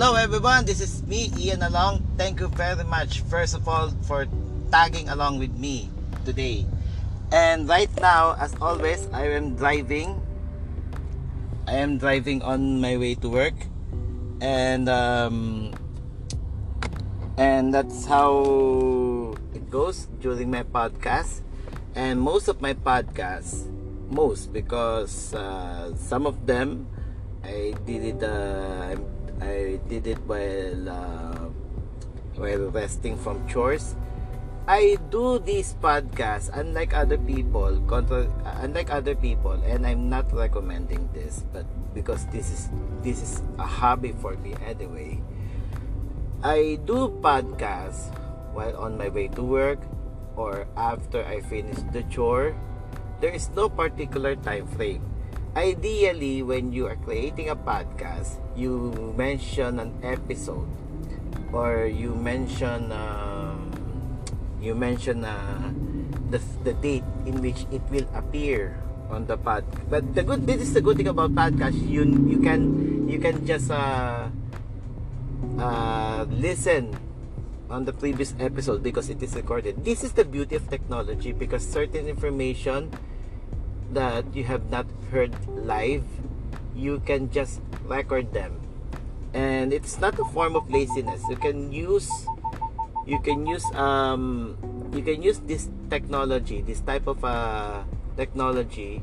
Hello everyone, this is me, Ian Along. Thank you very much, first of all, for tagging along with me today. And right now, as always, I am driving. I am driving on my way to work. And um, and that's how it goes during my podcast. And most of my podcasts, most because uh, some of them I did it. Uh, I did it while uh, while resting from chores. I do this podcast unlike other people, contra- unlike other people, and I'm not recommending this, but because this is this is a hobby for me anyway. I do podcasts while on my way to work or after I finish the chore. There is no particular time frame ideally when you are creating a podcast you mention an episode or you mention um, you mention uh, the, the date in which it will appear on the pod but the good this is the good thing about podcast you you can you can just uh, uh, listen on the previous episode because it is recorded. This is the beauty of technology because certain information that you have not heard live, you can just record them. And it's not a form of laziness. You can use you can use um you can use this technology, this type of uh, technology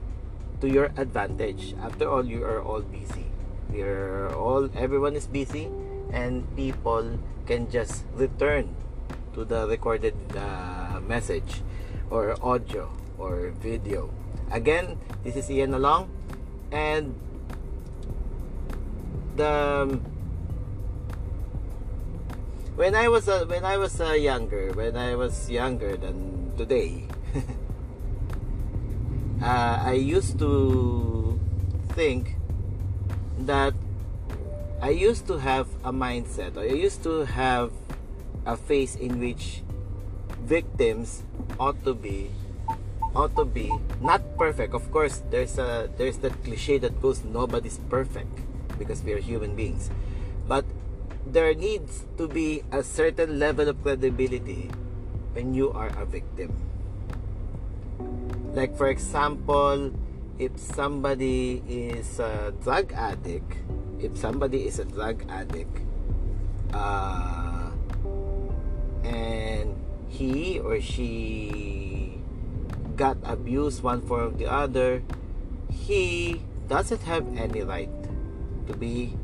to your advantage. After all, you are all busy. We're all everyone is busy and people can just return to the recorded uh, message or audio or video Again, this is Ian Along and the when I was uh, when I was uh, younger, when I was younger than today, uh, I used to think that I used to have a mindset, or I used to have a face in which victims ought to be ought to be not perfect. Of course, there's a there's that cliche that goes nobody's perfect because we are human beings. But there needs to be a certain level of credibility when you are a victim. Like for example, if somebody is a drug addict, if somebody is a drug addict, uh, and he or she got abused one form or the other, he doesn't have any right to be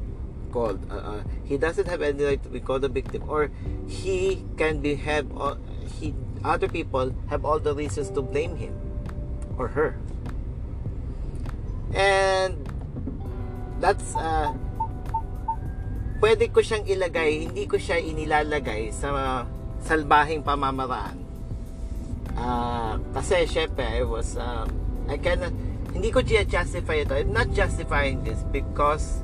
called. Uh, uh, he doesn't have any right to be called a victim, or he can be have. Uh, he other people have all the reasons to blame him or her, and that's uh, pwede ko siyang ilagay, hindi ko siya inilalagay sa salbahing pamamaraan Uh, kasi syempre, I was, um, I cannot, hindi ko justify ito. I'm not justifying this because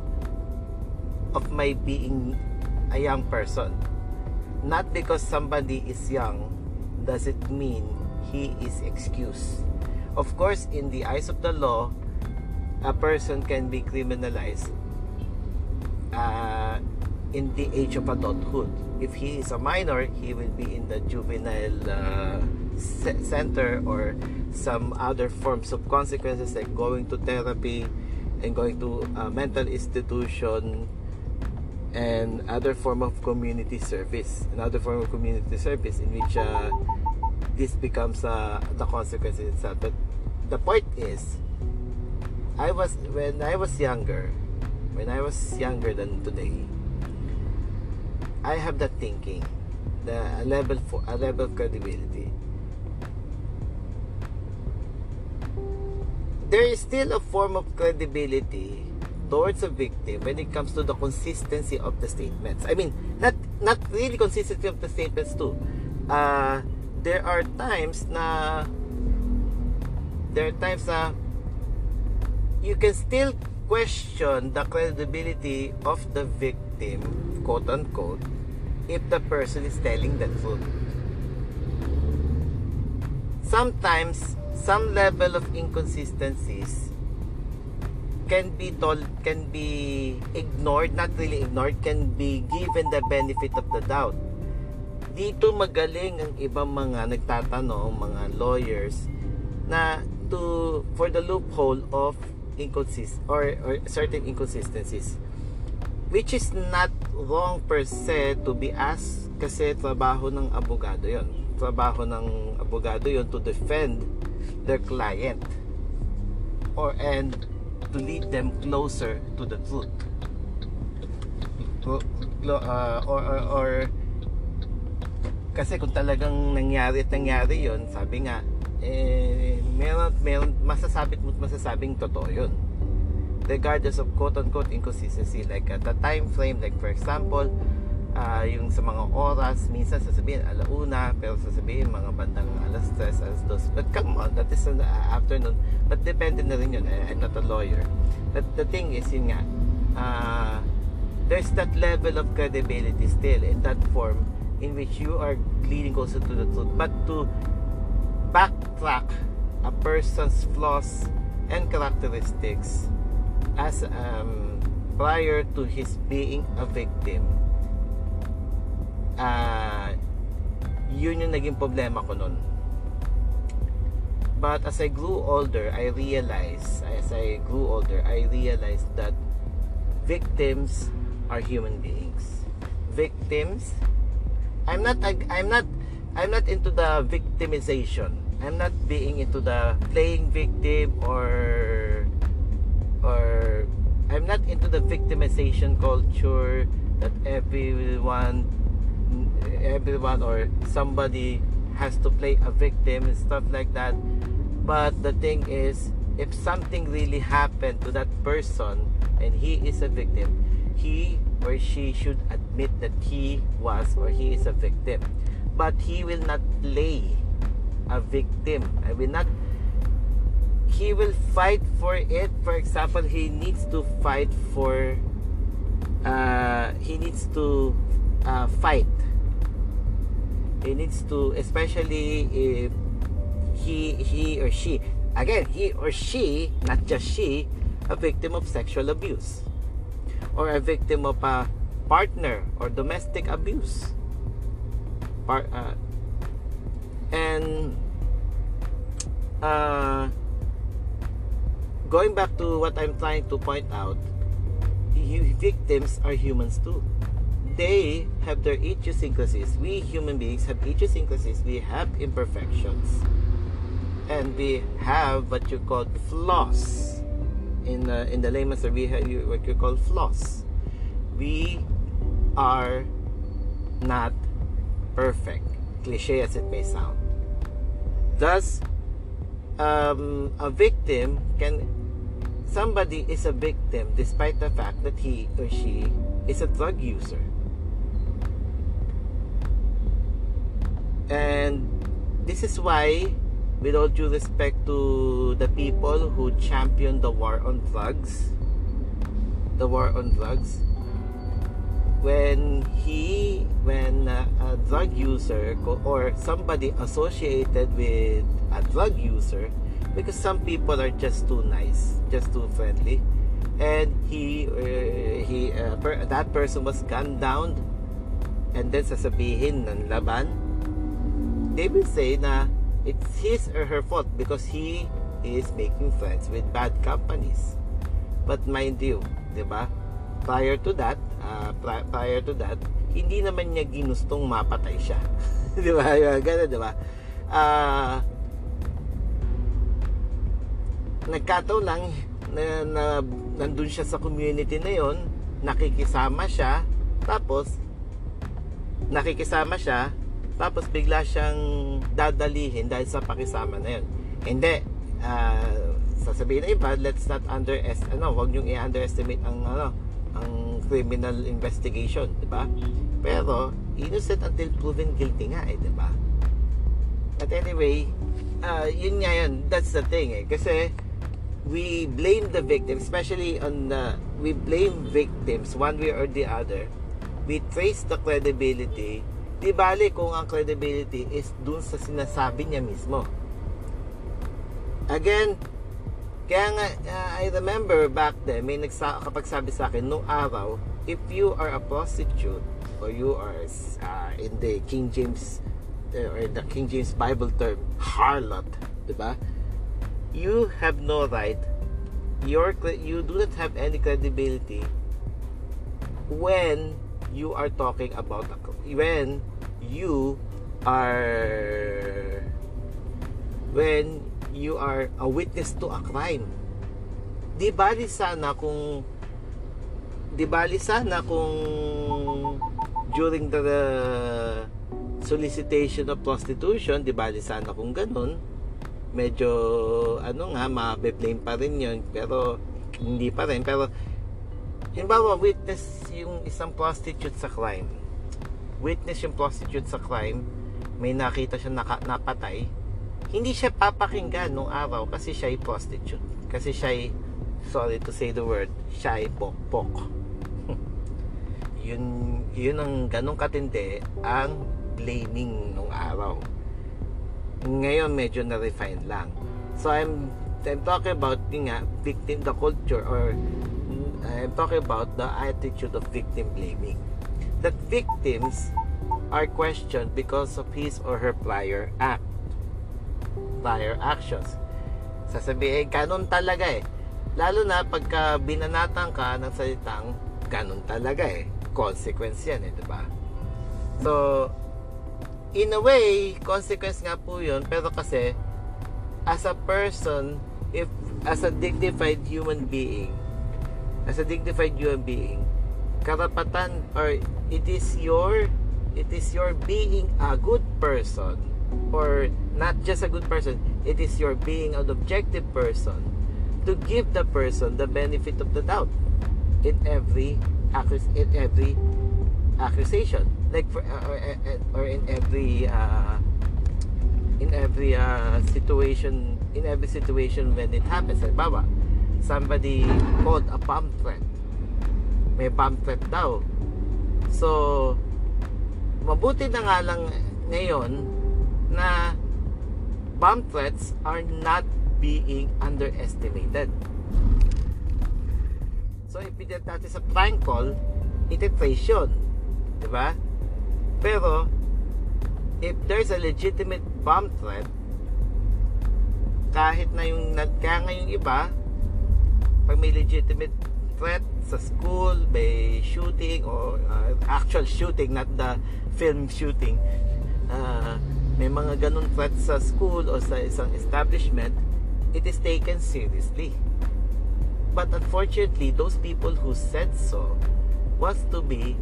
of my being a young person. Not because somebody is young does it mean he is excused. Of course, in the eyes of the law, a person can be criminalized uh, in the age of adulthood. If he is a minor, he will be in the juvenile uh, center or some other forms of consequences like going to therapy and going to a mental institution and other form of community service. Another form of community service in which uh, this becomes uh, the consequence itself. But the point is I was when I was younger when I was younger than today I have that thinking the a level for a level of credibility. There is still a form of credibility towards a victim when it comes to the consistency of the statements. I mean, not not really consistency of the statements too. Uh, there are times na there are times na you can still question the credibility of the victim, quote unquote, if the person is telling the truth. Sometimes some level of inconsistencies can be told can be ignored not really ignored can be given the benefit of the doubt. Dito magaling ang ibang mga nagtatanong mga lawyers na to for the loophole of inconsist or, or certain inconsistencies which is not wrong per se to be asked kasi trabaho ng abogado yon trabaho ng abogado yon to defend their client. Or and to lead them closer to the truth. Uh, or, or, or kasi kung talagang nangyari at nangyari yon sabi nga eh meron meron masasabi mo masasabing totoo yun. Regardless of quote unquote inconsistency like at the time frame like for example ah, yung sa mga oras minsan sasabihin alauna pero sasabihin mga bandang alas 3 alas 2 but come on that is an uh, afternoon. But depende na rin yun I- I'm not a lawyer. But the thing is yun nga ah, there's that level of credibility still in that form in which you are leading closer to the truth. But to backtrack a person's flaws and characteristics as um, prior to his being a victim ah yun yung naging problema ko nun but as I grew older I realized as I grew older I realized that victims are human beings victims I'm not I'm not I'm not into the victimization. I'm not being into the playing victim or or I'm not into the victimization culture that everyone everyone or somebody has to play a victim and stuff like that. But the thing is if something really happened to that person and he is a victim, he or she should admit that he was or he is a victim. But he will not play a victim. I will not he will fight for it. For example, he needs to fight for uh, he needs to uh, fight. He needs to especially if he he or she again he or she not just she a victim of sexual abuse or a victim of a partner or domestic abuse. Par, uh, and uh, going back to what I'm trying to point out victims are humans too they have their idiosyncrasies. We human beings have idiosyncrasies. We have imperfections. And we have what you call flaws. In uh, in the layman's term we have what you call flaws. We are not perfect. Cliche as it may sound. Thus um, a victim can somebody is a victim despite the fact that he or she is a drug user and this is why with all due respect to the people who champion the war on drugs the war on drugs when he when uh, a drug user or somebody associated with a drug user because some people are just too nice just too friendly. And he uh, he uh, per, that person was gunned down and then sasabihin ng laban they will say na it's his or her fault because he is making friends with bad companies. But mind you 'di ba? Prior to that uh, pri- prior to that hindi naman niya ginustong mapatay siya. 'di ba? Ganun 'di ba? Ah nagkataon lang na, na nandun siya sa community na yon nakikisama siya tapos nakikisama siya tapos bigla siyang dadalihin dahil sa pakisama na yun hindi ah, sasabihin na iba let's not underestimate ano wag niyo i-underestimate ang ano ang criminal investigation di ba pero innocent until proven guilty nga eh di ba But anyway, uh, yun nga yun. That's the thing eh. Kasi we blame the victim, especially on the, we blame victims one way or the other. We trace the credibility. Di bali kung ang credibility is dun sa sinasabi niya mismo. Again, Kaya nga, uh, I remember back then, may nagsa kapag sabi sa akin, nung araw, if you are a prostitute, or you are uh, in the King James, uh, or the King James Bible term, harlot, di ba? You have no right, your, you do not have any credibility when you are talking about, when you are, when you are a witness to a crime. Di bali sana kung di bali sana kung during the solicitation of prostitution, di bali sana kung ganun, medyo ano nga, mabe-blame pa rin yun, pero hindi pa rin, pero halimbawa, witness yung isang prostitute sa crime. Witness yung prostitute sa crime, may nakita siya naka, napatay, hindi siya papakinggan nung araw kasi siya ay prostitute. Kasi siya ay, sorry to say the word, siya ay pokpok. yun, yun ang ganong katindi ang blaming nung araw. Ngayon medyo na-refine lang. So I'm, I'm talking about yun nga, victim, the culture or I'm talking about the attitude of victim blaming. That victims are questioned because of his or her prior act prior actions. Sasabihin, ganun talaga eh. Lalo na pagka binanatan ka ng salitang ganun talaga eh. Consequence yan eh, di ba? So, in a way, consequence nga po yun. Pero kasi, as a person, if as a dignified human being, as a dignified human being, karapatan or it is your it is your being a good person or not just a good person, it is your being an objective person to give the person the benefit of the doubt in every in every accusation. Like for, uh, or, uh, uh, or in every uh, in every uh, situation in every situation when it happens. Halimbawa somebody called a bomb threat. May bomb threat daw so mabuti na nga lang ngayon na bomb threats are not being underestimated. So, ipinit natin sa prank call, ititrace yun. Diba? Pero, if there's a legitimate bomb threat, kahit na yung, nga yung iba, pag may legitimate threat sa school, may shooting or uh, actual shooting, not the film shooting, uh, may mga ganun threats sa school o sa isang establishment, it is taken seriously. But unfortunately, those people who said so was to be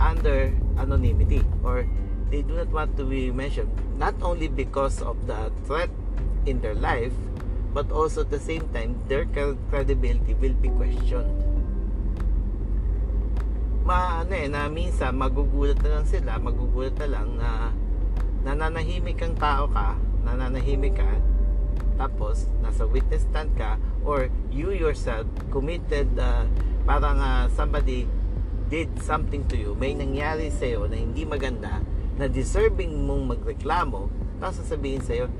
under anonymity or they do not want to be mentioned not only because of the threat in their life but also at the same time their credibility will be questioned ma ano eh, na minsan magugulat na lang sila magugulat na lang na nananahimik kang tao ka, nananahimik ka, tapos nasa witness stand ka, or you yourself committed, uh, parang uh, somebody did something to you, may nangyari sa'yo na hindi maganda, na deserving mong magreklamo, tapos sasabihin sa'yo,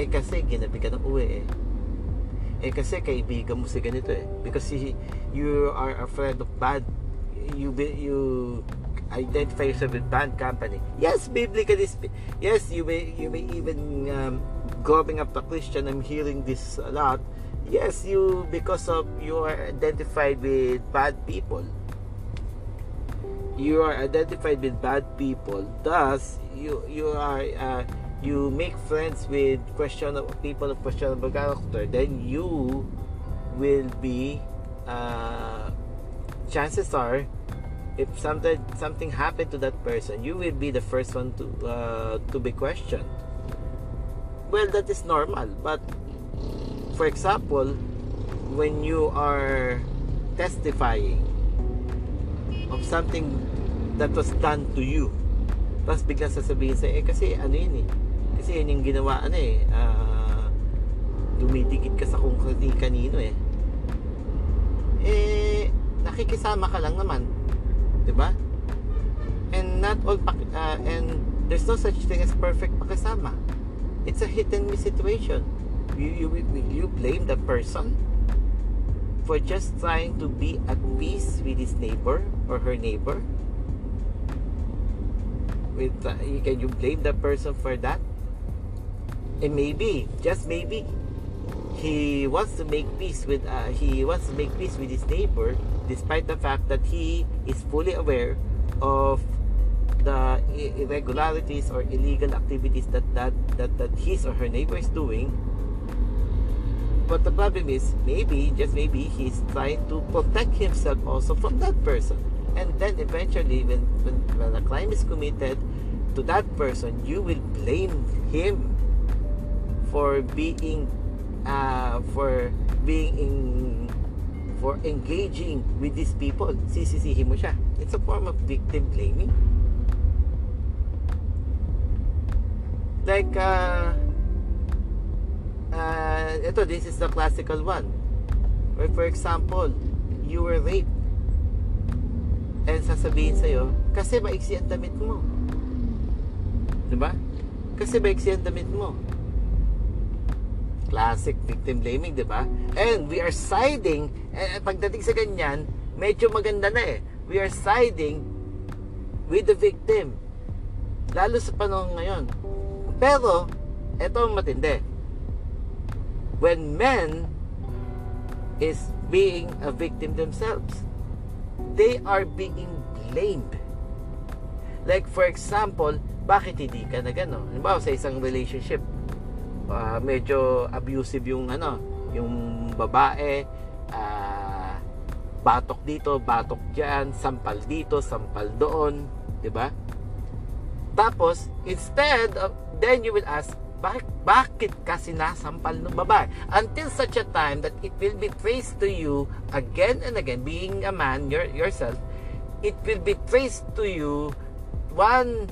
eh kasi ginabi ka ng uwi eh. Eh kasi kaibigan mo si ganito eh. Because you, you are afraid of bad, you, you identify yourself with bad company. Yes, biblically yes, you may you may even um, growing up a Christian. I'm hearing this a lot. Yes, you because of you are identified with bad people. You are identified with bad people. Thus, you you are uh, you make friends with questionable people of questionable character. Then you will be. Uh, chances are if something something happened to that person, you will be the first one to uh, to be questioned. Well, that is normal, but for example, when you are testifying of something that was done to you, tapos biglang sasabihin sa eh kasi ano yun eh, kasi yun yung ginawa ano eh, uh, dumidikit ka sa kung kanino eh. Eh, nakikisama ka lang naman 'di ba? And not all uh, and there's no such thing as perfect pakisama. It's a hit and miss situation. you, you, you blame the person for just trying to be at peace with his neighbor or her neighbor? With uh, can you blame the person for that? And maybe, just maybe, he wants to make peace with uh, he wants to make peace with his neighbor, despite the fact that he is fully aware of the irregularities or illegal activities that that that, that his or her neighbor is doing but the problem is, maybe, just maybe, he's trying to protect himself also from that person. And then eventually, when, when, when a crime is committed to that person, you will blame him for being, uh, for being in, for engaging with these people. Sisisihin mo siya. It's a form of victim blaming. Like, uh, uh, ito, this is the classical one. Where for example, you were raped. And sasabihin sa'yo, kasi maiksi ang damit mo. Diba? Kasi maiksi ang damit mo. Classic victim blaming, di ba? And we are siding, eh, pagdating sa ganyan, medyo maganda na eh. We are siding with the victim. Lalo sa panahon ngayon. Pero, eto ang matindi when men is being a victim themselves. They are being blamed. Like for example, bakit hindi ka na gano'n? Halimbawa sa isang relationship, uh, medyo abusive yung ano, yung babae, uh, batok dito, batok diyan, sampal dito, sampal doon, 'di ba? Tapos, instead of then you will ask, bakit, bakit ka sinasampal ng babae? Until such a time that it will be traced to you again and again, being a man your, yourself, it will be traced to you one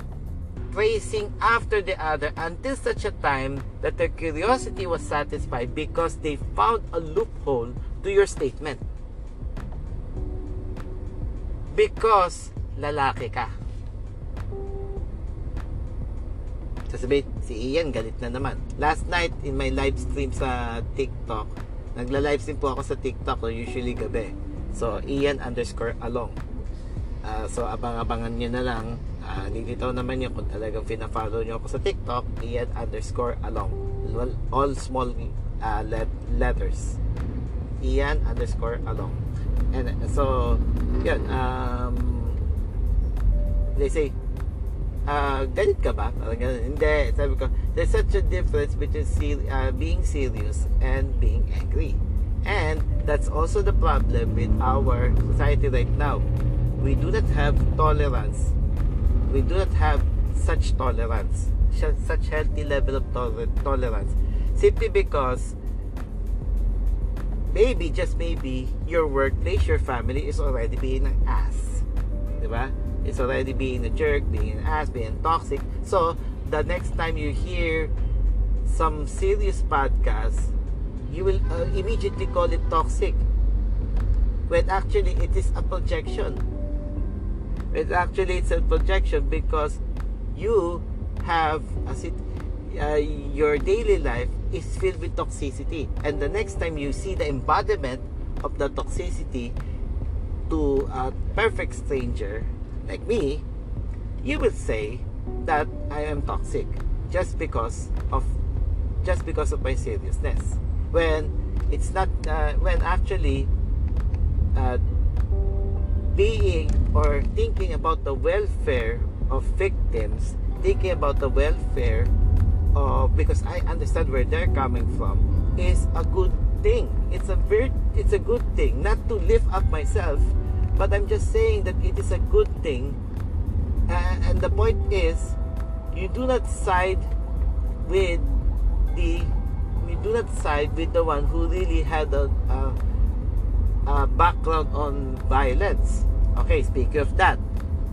tracing after the other until such a time that their curiosity was satisfied because they found a loophole to your statement. Because lalaki ka. Sasabihin, si Ian galit na naman. Last night in my live stream sa TikTok, nagla-live stream po ako sa TikTok, usually gabi. So, Ian underscore along. Uh, so, abang-abangan nyo na lang. Uh, nilitaw naman nyo kung talagang fina-follow nyo ako sa TikTok, Ian underscore along. All small uh, let- letters. Ian underscore along. And so, yun, um, they say, uh, galit ka ba? Parang ganun. Hindi. Sabi ko, there's such a difference between ser- uh, being serious and being angry. And that's also the problem with our society right now. We do not have tolerance. We do not have such tolerance, such healthy level of toler- tolerance, simply because maybe, just maybe, your workplace, your family is already being an ass. Diba? is already being a jerk, being an ass, being toxic. So, the next time you hear some serious podcast, you will uh, immediately call it toxic. When actually it is a projection. It actually it's a projection because you have as it uh, your daily life is filled with toxicity and the next time you see the embodiment of the toxicity to a perfect stranger like me, you will say that I am toxic just because of just because of my seriousness. When it's not uh, when actually uh, being or thinking about the welfare of victims, thinking about the welfare of because I understand where they're coming from is a good thing. It's a very it's a good thing not to lift up myself but I'm just saying that it is a good thing. Uh, and the point is, you do not side with the you do not side with the one who really had a, a, a background on violence. Okay, speaking of that,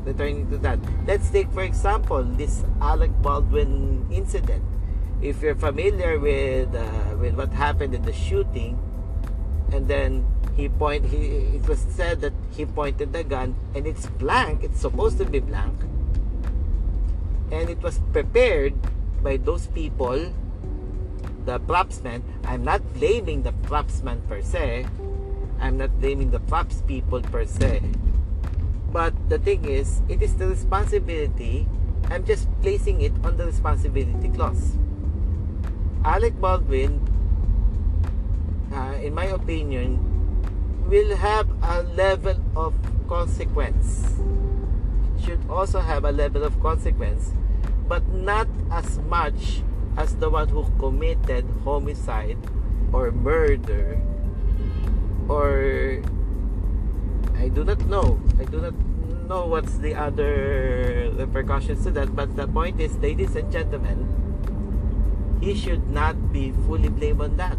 returning to that, let's take for example this Alec Baldwin incident. If you're familiar with uh, with what happened in the shooting, and then he point he it was said that he pointed the gun and it's blank it's supposed to be blank and it was prepared by those people the propsman. I'm not blaming the propsman per se. I'm not blaming the props people per se. But the thing is, it is the responsibility. I'm just placing it on the responsibility clause. Alec Baldwin, uh, in my opinion, will have a level of consequence. Should also have a level of consequence, but not as much as the one who committed homicide or murder or I do not know. I do not know what's the other repercussions to that. But the point is, ladies and gentlemen, he should not be fully blamed on that.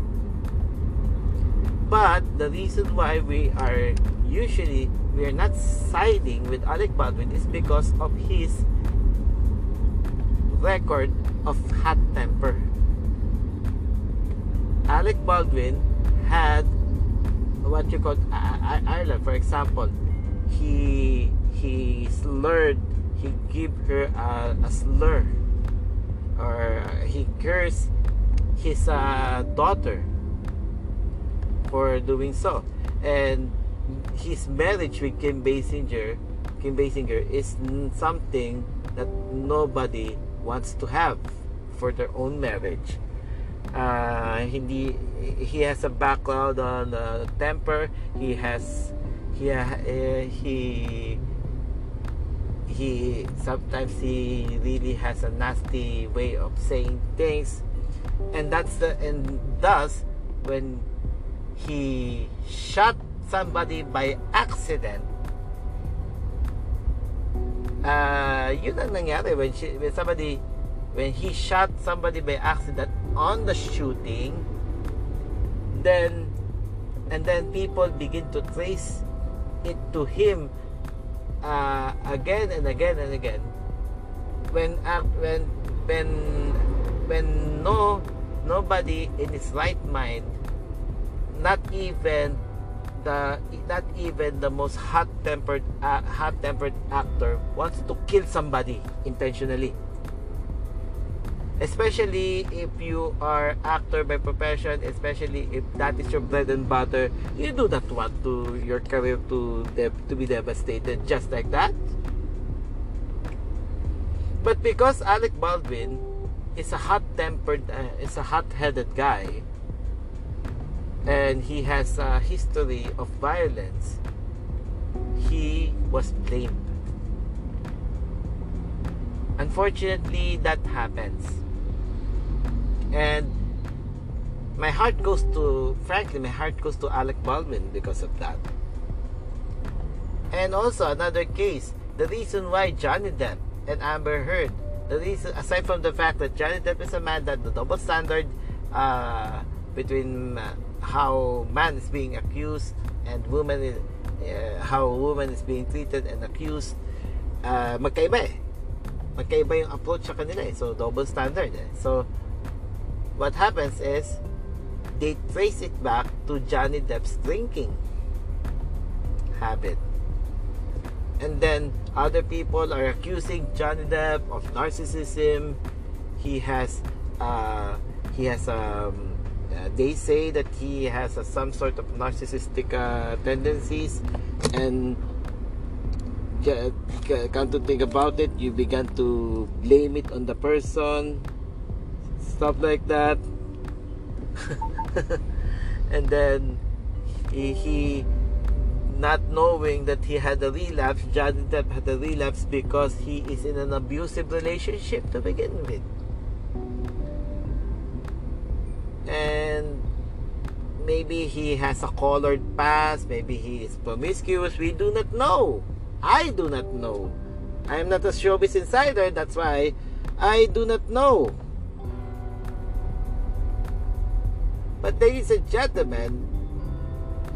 But the reason why we are usually we are not siding with Alec Baldwin is because of his record of hot temper. Alec Baldwin had what you call Ireland, for example, he he slurred, he give her a, a slur, or he cursed his uh, daughter for doing so, and his marriage with Kim Basinger, Kim Basinger is something that nobody wants to have for their own marriage. Uh, hindi he has a background on temper. He has he uh, he he sometimes he really has a nasty way of saying things, and that's the and thus when he shot somebody by accident uh, yun ang nangyari when, she, when somebody when he shot somebody by accident on the shooting then and then people begin to trace it to him uh, again and again and again. When uh, when when when no nobody in his right mind not even the not even the most hot-tempered uh, hot-tempered actor wants to kill somebody intentionally especially if you are actor by profession especially if that is your bread and butter you do not want to your career to to be devastated just like that but because Alec Baldwin is a hot-tempered uh, is a hot-headed guy and he has a history of violence, he was blamed. Unfortunately, that happens. And my heart goes to, frankly, my heart goes to Alec Baldwin because of that. And also, another case, the reason why Johnny Depp and Amber Heard, the reason, aside from the fact that Johnny Depp is a man that the double standard uh, between uh, how man is being accused and woman is, uh, how woman is being treated and accused uh, magkaiba eh. Magkaiba yung approach sa kanila eh. So double standard eh. So what happens is they trace it back to Johnny Depp's drinking habit. And then other people are accusing Johnny Depp of narcissism. He has uh, he has um, uh, they say that he has a, some sort of narcissistic uh, tendencies. And come to think about it you began to blame it on the person stuff like that and then he, he not knowing that he had a relapse Johnny Depp had a relapse because he is in an abusive relationship to begin with and maybe he has a colored past, maybe he is promiscuous. We do not know. I do not know. I am not a showbiz insider, that's why I do not know. But ladies and gentlemen,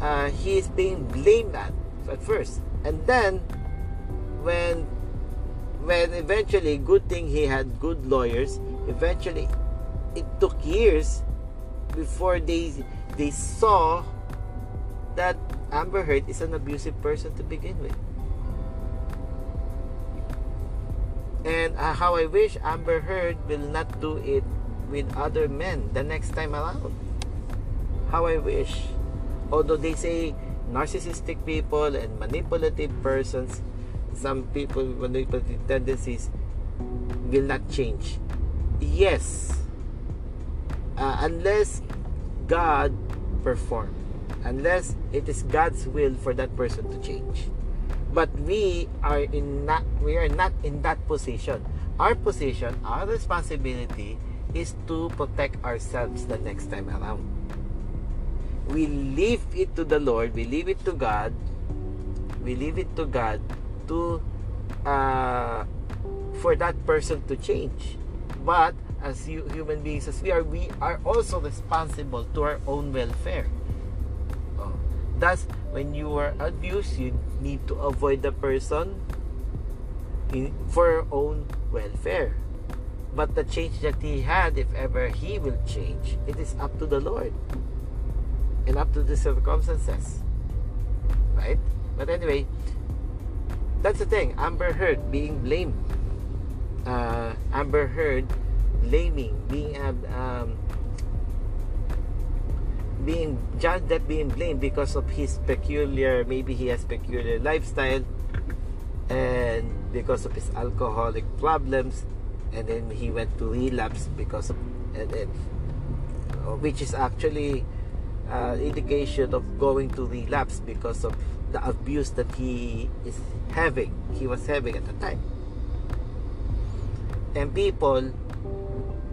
uh, he is being blamed at, at first. And then, when when eventually, good thing he had good lawyers, eventually, it took years before they they saw that Amber Heard is an abusive person to begin with. And uh, how I wish Amber Heard will not do it with other men the next time around. How I wish. Although they say narcissistic people and manipulative persons, some people with manipulative tendencies will not change. Yes, uh, unless God perform, unless it is God's will for that person to change. But we are in not we are not in that position. Our position, our responsibility is to protect ourselves the next time around. We leave it to the Lord, we leave it to God, we leave it to God to uh, for that person to change. But as human beings as we are, we are also responsible to our own welfare. Oh. Thus, when you are abused, you need to avoid the person in, for your own welfare. But the change that he had, if ever he will change, it is up to the Lord and up to the circumstances. Right? But anyway, that's the thing. Amber Heard being blamed. Uh, Amber Heard blaming, being um, being judged that being blamed because of his peculiar, maybe he has peculiar lifestyle, and because of his alcoholic problems, and then he went to relapse because of, and then, which is actually uh, indication of going to relapse because of the abuse that he is having, he was having at the time. And people,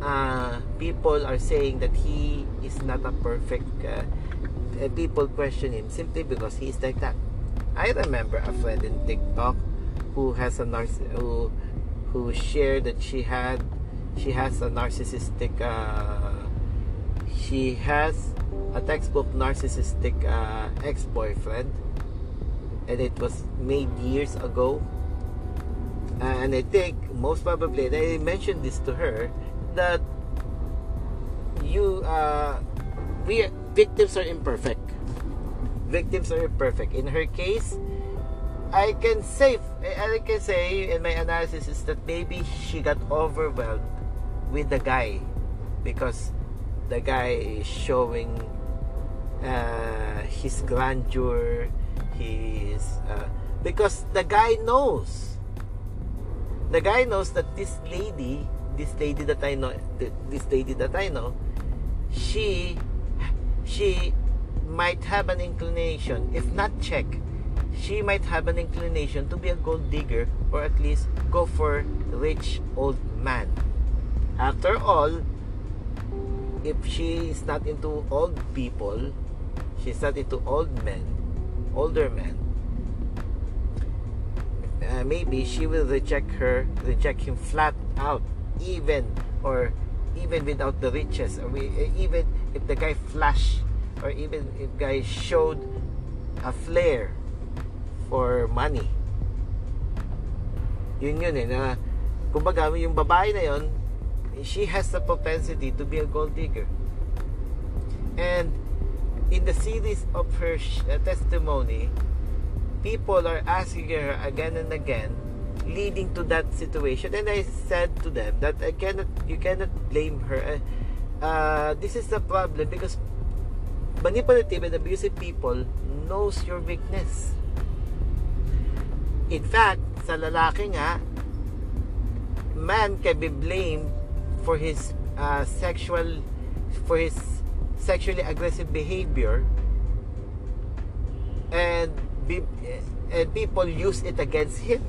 uh, people are saying that he is not a perfect. Uh, people question him simply because he is like that. I remember a friend in TikTok who has a narciss who who shared that she had she has a narcissistic uh, she has a textbook narcissistic uh, ex-boyfriend and it was made years ago. Uh, and I think most probably, and I mentioned this to her, that you, uh, we victims are imperfect. Victims are imperfect. In her case, I can say, I can say in my analysis is that maybe she got overwhelmed with the guy because the guy is showing uh, his grandeur, his uh, because the guy knows. The guy knows that this lady this lady that I know this lady that I know she she might have an inclination if not check she might have an inclination to be a gold digger or at least go for rich old man. After all if she is not into old people she's not to old men older men. uh, maybe she will reject her, reject him flat out, even or even without the riches, or we, even if the guy flash, or even if guy showed a flair for money. Yun yun eh, na kumbaga yung babae na yon, she has the propensity to be a gold digger. And in the series of her uh, testimony, people are asking her again and again, leading to that situation. And I said to them that I cannot, you cannot blame her. Uh, uh, this is the problem because manipulative and abusive people knows your weakness. In fact, sa lalaki nga, man can be blamed for his uh, sexual, for his sexually aggressive behavior and be, and people use it against him.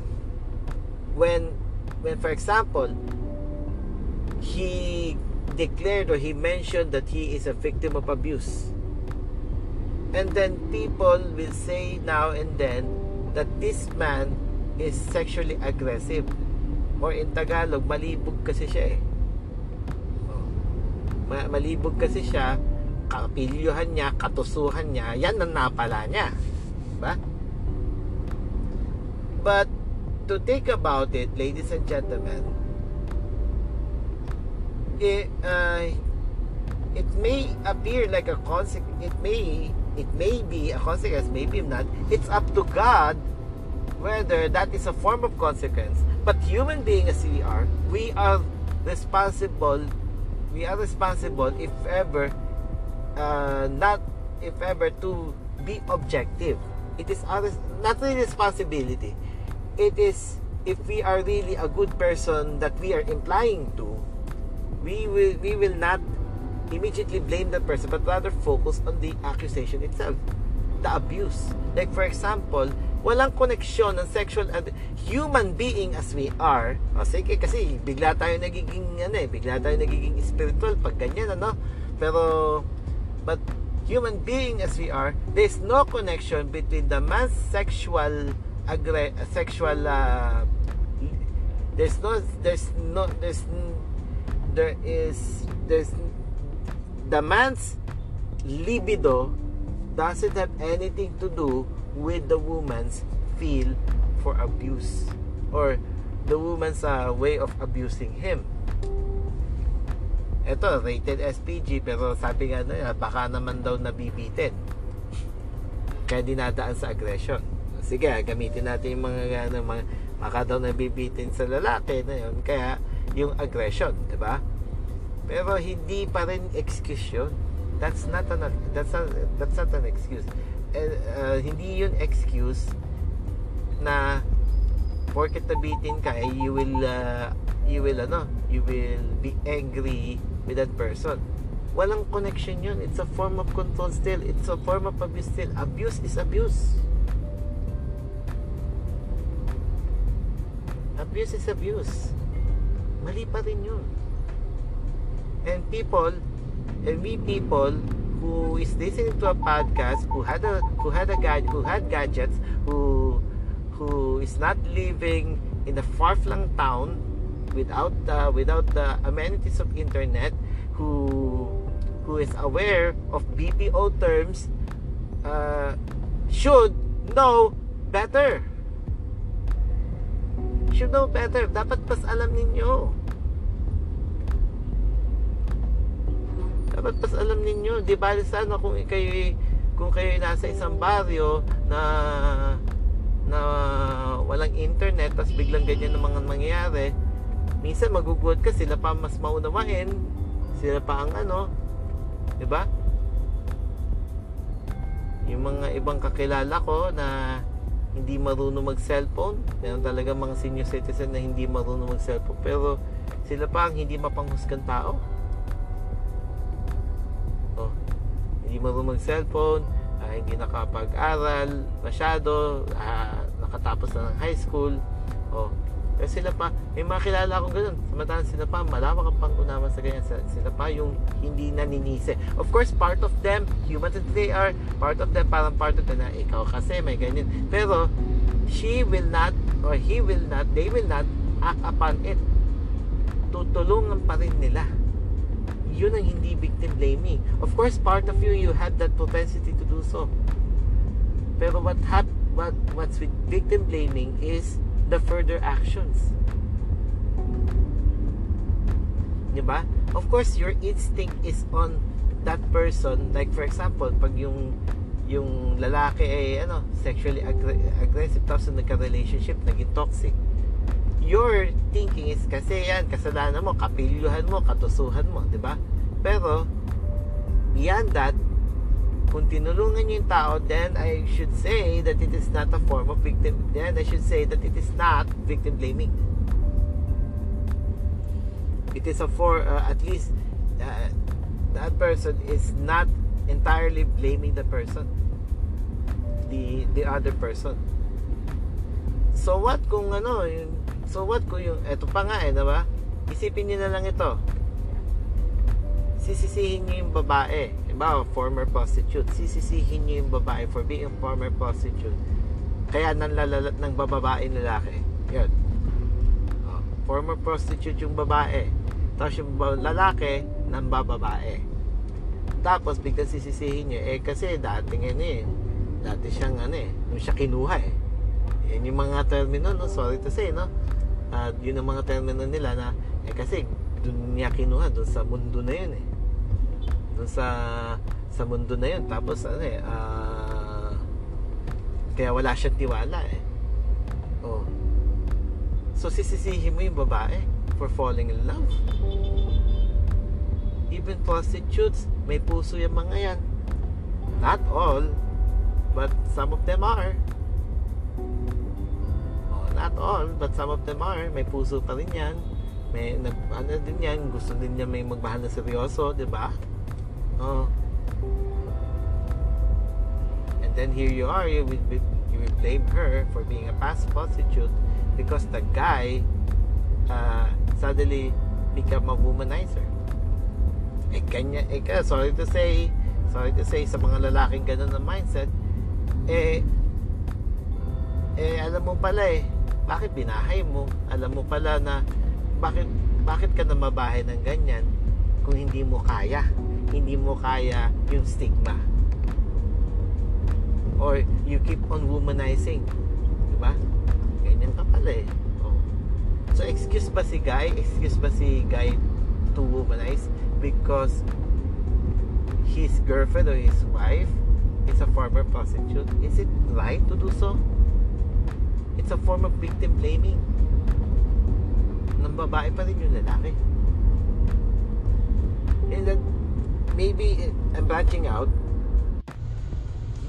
When when for example he declared or he mentioned that he is a victim of abuse. And then people will say now and then that this man is sexually aggressive. Or in Tagalog malibog kasi siya eh. Oh. malibog kasi siya kapilyuhan niya, katusuhan niya, yan ang napala niya. Diba? But to think about it, ladies and gentlemen, it, uh, it may appear like a consequence, it may, it may be a consequence, maybe not. It's up to God whether that is a form of consequence. But human being as we are, we are responsible we are responsible if ever uh, not if ever to be objective. It is our not really responsibility. It is if we are really a good person that we are implying to we will we will not immediately blame that person but rather focus on the accusation itself. The abuse. Like for example walang koneksyon ng sexual and human being as we are. O sige kasi bigla tayo nagiging ano eh bigla tayo nagiging spiritual pag ganyan ano? Pero but human being as we are there's no connection between the man's sexual agre sexual uh, there's no there's no there's there is there's the man's libido doesn't have anything to do with the woman's feel for abuse or the woman's uh, way of abusing him. Ito, rated SPG pero sabi nga na baka naman daw nabibitin. Kaya dinadaan sa aggression. Sige, gamitin natin yung mga, ano, mga baka daw nabibitin sa lalaki na yun. Kaya yung aggression, di ba? Pero hindi pa rin excuse yun. That's not an that's not, that's not an excuse uh, hindi yun excuse na porket nabitin ka eh, you will uh, you will ano you will be angry with that person. Walang connection yun. It's a form of control still. It's a form of abuse still. Abuse is abuse. Abuse is abuse. Mali pa rin yun. And people and we people who is listening to a podcast who had a who had a who had gadgets who who is not living in a far-flung town without uh, without the amenities of internet who who is aware of BPO terms uh, should know better. Should know better. Dapat pas alam ninyo. Dapat pas alam ninyo. Di ba sana kung kayo kung kayo nasa isang baryo na na walang internet tapos biglang ganyan ng mga mangyayari minsan magugulat ka sila pa mas maunawain sila pa ang ano di ba? Yung mga ibang kakilala ko na hindi marunong mag cellphone meron talaga mga senior citizen na hindi marunong mag cellphone pero sila pa ang hindi mapanghusgan tao. Hindi marunong mag-cellphone, uh, hindi nakapag-aral masyado, uh, nakatapos na ng high school. Oh, pero sila pa, may mga kilala akong ganun. Samantalang sila pa, malawak ang pangunawa sa ganyan. Sila pa yung hindi naninisi. Of course, part of them, human as they are, part of them, parang part of them na ikaw kasi may ganyan. Pero, she will not, or he will not, they will not act upon it. Tutulungan pa rin nila yun ang hindi victim blaming. Of course, part of you, you had that propensity to do so. Pero what hap what what's with victim blaming is the further actions. Di ba? Of course, your instinct is on that person. Like for example, pag yung yung lalaki ay ano, sexually aggr- aggressive tapos nagka-relationship, naging toxic your thinking is kasi yan, kasalanan mo, kapilyuhan mo, katusuhan mo, di ba? Pero, beyond that, kung tinulungan niyo yung tao, then I should say that it is not a form of victim, then I should say that it is not victim blaming. It is a for, uh, at least, uh, that person is not entirely blaming the person, the, the other person. So what kung ano, yung So what ko yung, eto pa nga eh, diba? Isipin niyo na lang ito. Sisisihin niyo yung babae. Diba, former prostitute. Sisisihin niyo yung babae for being a former prostitute. Kaya nanlalalat ng bababae lalaki. Yan. Oh, former prostitute yung babae. Tapos yung lalaki ng bababae. Tapos biglang sisisihin niyo, eh kasi dati nga eh, dati siyang ano eh, nung siya kinuha eh. Yan yung mga termino, no? Sorry to say, no? At yun ang mga termino nila na eh kasi doon niya kinuha doon sa mundo na yun eh. Doon sa sa mundo na yun tapos ano eh uh, kaya wala siyang tiwala eh. Oh. So sisisihin mo yung babae for falling in love. even prostitutes, may puso yung mga yan. Not all, but some of them are. Not all, but some of them are. May puso pa rin yan. May, nag, ano din yan, gusto din niya may magmahal na seryoso, di ba? Oh. And then here you are, you will, be, you will blame her for being a past prostitute because the guy uh, suddenly become a womanizer. Eh, kanya, eh, sorry to say, sorry to say, sa mga lalaking ganun na mindset, eh, eh, alam mo pala eh, bakit binahay mo? Alam mo pala na, bakit, bakit ka na mabahay ng ganyan kung hindi mo kaya? Hindi mo kaya yung stigma. Or you keep on womanizing. Diba? Ganyan ka pala eh. Oh. So, excuse ba si Guy? Excuse ba si Guy to womanize? Because his girlfriend or his wife is a former prostitute. Is it right to do so? It's a form of victim blaming. Nang babae pa rin yung lalaki. And then, maybe I'm branching out.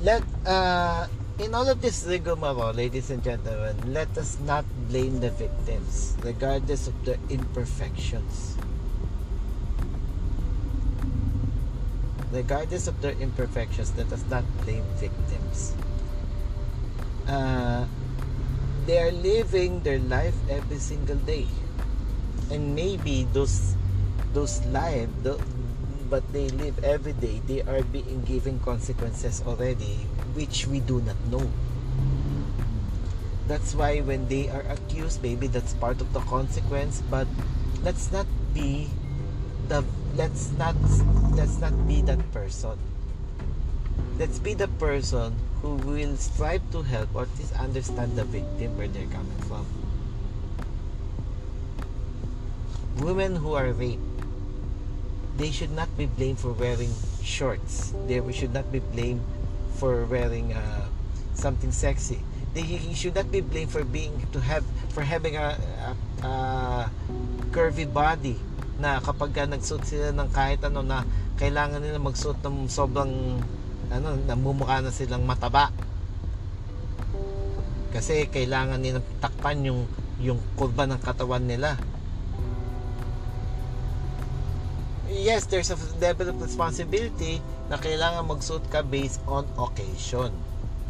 Let, uh, in all of this rigmarole, ladies and gentlemen, let us not blame the victims, regardless of their imperfections. Regardless of their imperfections, let us not blame victims. Uh, they are living their life every single day, and maybe those those life, the, but they live every day. They are being given consequences already, which we do not know. That's why when they are accused, maybe that's part of the consequence. But let's not be the let's not let's not be that person. Let's be the person who will strive to help or at least understand the victim where they're coming from. Women who are raped, they should not be blamed for wearing shorts. They should not be blamed for wearing uh, something sexy. They he should not be blamed for being to have for having a, a, a curvy body na kapag ka nagsuot sila ng kahit ano na kailangan nila magsuot ng sobrang ano namumukha na silang mataba. Kasi kailangan nilang takpan yung yung kurba ng katawan nila. Yes there's a level of responsibility na kailangan magsuot ka based on occasion.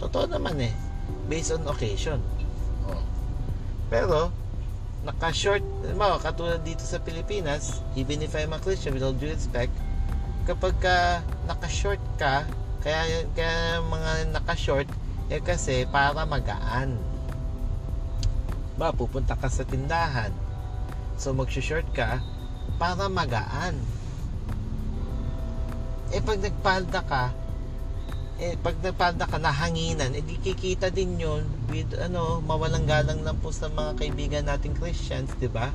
Totoo naman eh. Based on occasion. Oh. pero naka-short, mo, katulad dito sa Pilipinas, even if I'm a Christian, with all due respect, kapag ka naka-short ka, kaya, kaya mga naka-short, eh kasi para magaan. Ba, pupunta ka sa tindahan. So, mag-short ka para magaan. Eh, pag nagpalda ka, eh, pag nagpalda ka nahanginan, eh, di kikita din yon with, ano, mawalang galang lang po sa mga kaibigan nating Christians, di ba?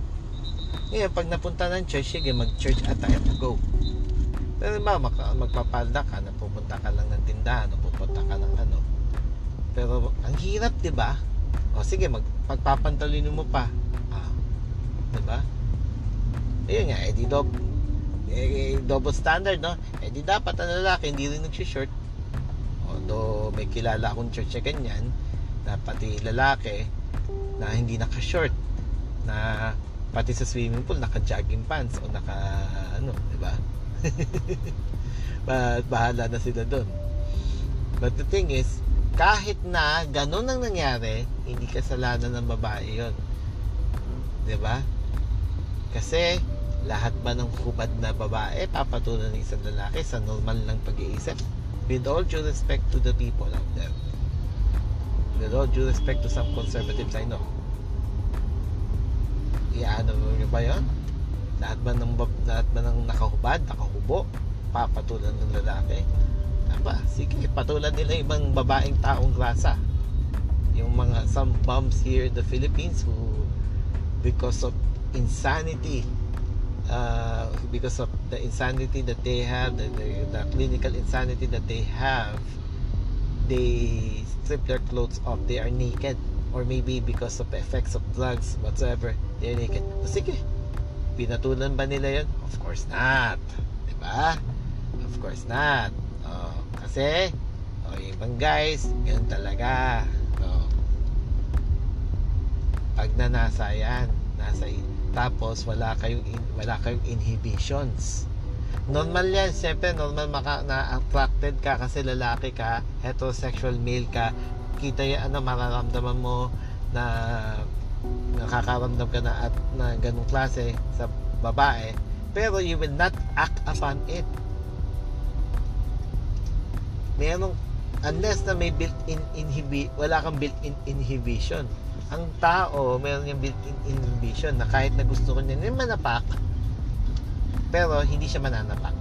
Ngayon, pag napunta ng church, sige, mag-church attire go. Maka, magpapalda ka, napupunta ka lang ng tindahan, napupunta ka ng ano. Pero, ang hirap, di ba? O, sige, mag, pagpapantalino mo pa. Ah, di ba? Ayun nga, eh, di dob, eh, double standard, no? Eh, di dapat ang lalaki, hindi rin nagsishort. Although may kilala akong church na ganyan na pati lalaki na hindi naka-short na pati sa swimming pool naka-jogging pants o naka ano, 'di ba? But bahala na sila doon. But the thing is, kahit na ganun ang nangyari, hindi kasalanan ng babae 'yon. 'Di ba? Kasi lahat ba ng hubad na babae papatulan ng isang lalaki sa normal lang pag-iisip? with all due respect to the people out there with all due respect to some conservatives I know iano nyo ba yun? Lahat ba ng, lahat ba ng nakahubad, nakahubo papatulan ng lalaki aba, sige, patulan nila ibang babaeng taong grasa yung mga some bums here in the Philippines who because of insanity uh, because of the insanity that they have, the, the, the clinical insanity that they have, they strip their clothes off. They are naked. Or maybe because of the effects of drugs, whatsoever, they're naked. O sige, pinatulan ba nila yun? Of course not. Diba? ba? Of course not. Oh, kasi, oh, ibang guys, yun talaga. Oh. Pag na nasa yan, nasa tapos wala kayong in, wala kayong inhibitions. Normal yan, siyempre normal maka, na attracted ka kasi lalaki ka, heterosexual male ka, kita yan ano mararamdaman mo na nakakaramdam ka na at na ganung klase sa babae pero you will not act upon it. Merong unless na may built-in inhibi wala kang built-in inhibition. Ang tao meron yung built-in inhibition na kahit na gusto ko niya yung manapak pero hindi siya mananapak.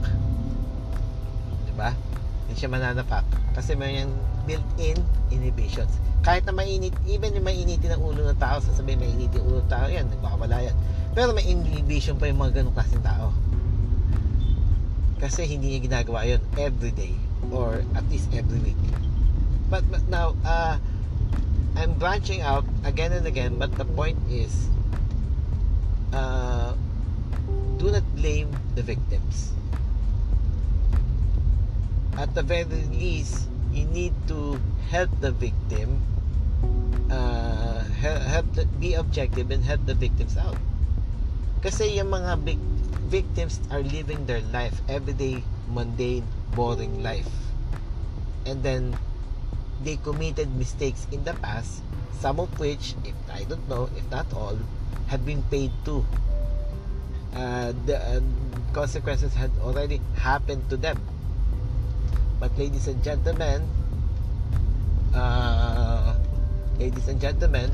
Di ba hindi siya mananapak. Kasi may yung built-in inhibitions. Kahit na mainit even yung mainitin ang ulo ng tao sasabihin mainitin ang ulo ng tao yan nagbawala yan. Pero may inhibition pa yung mga ganong klaseng tao. Kasi hindi niya ginagawa yun every day or at least every week. But, but now uh, I'm branching out again and again but the point is uh, do not blame the victims at the very least you need to help the victim uh, help, the, be objective and help the victims out. Kasi yung mga big victims are living their life everyday mundane boring life. And then they committed mistakes in the past some of which if I don't know if not all had been paid to. Uh, the uh, consequences had already happened to them but ladies and gentlemen uh, ladies and gentlemen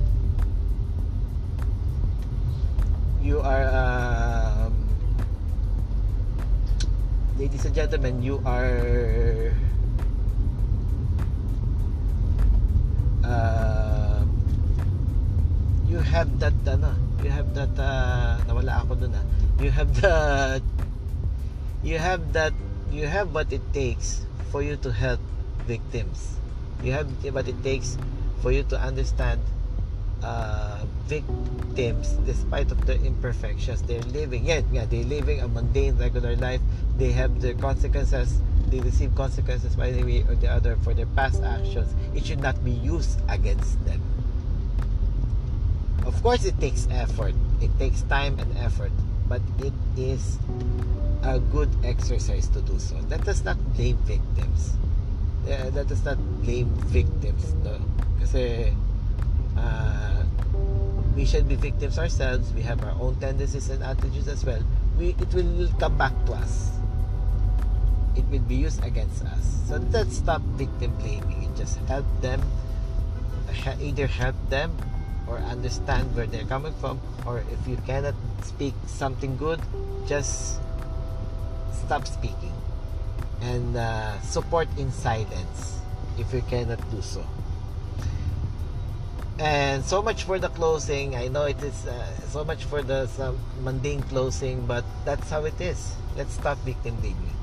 you are um, ladies and gentlemen you are uh, you have that ano you have that uh, nawala ako dun ah. You have the you have that you have what it takes for you to help victims. You have what it takes for you to understand uh, victims despite of their imperfections they're living yeah, yeah they're living a mundane regular life. They have their consequences they receive consequences by the way or the other for their past actions. It should not be used against them. Of course it takes effort. It takes time and effort but it is a good exercise to do so. Let us not blame victims. Uh, let us not blame victims no? Kasi uh, we should be victims ourselves. We have our own tendencies and attitudes as well. We it will come back to us. It will be used against us. So let's stop victim blaming and just help them either help them or understand where they're coming from. Or if you cannot speak something good just stop speaking. And uh, support in silence if you cannot do so. And so much for the closing. I know it is uh, so much for the some mundane closing but that's how it is. Let's stop victim blaming.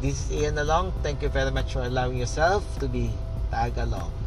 This is ian along. Thank you very much for allowing yourself to be tag along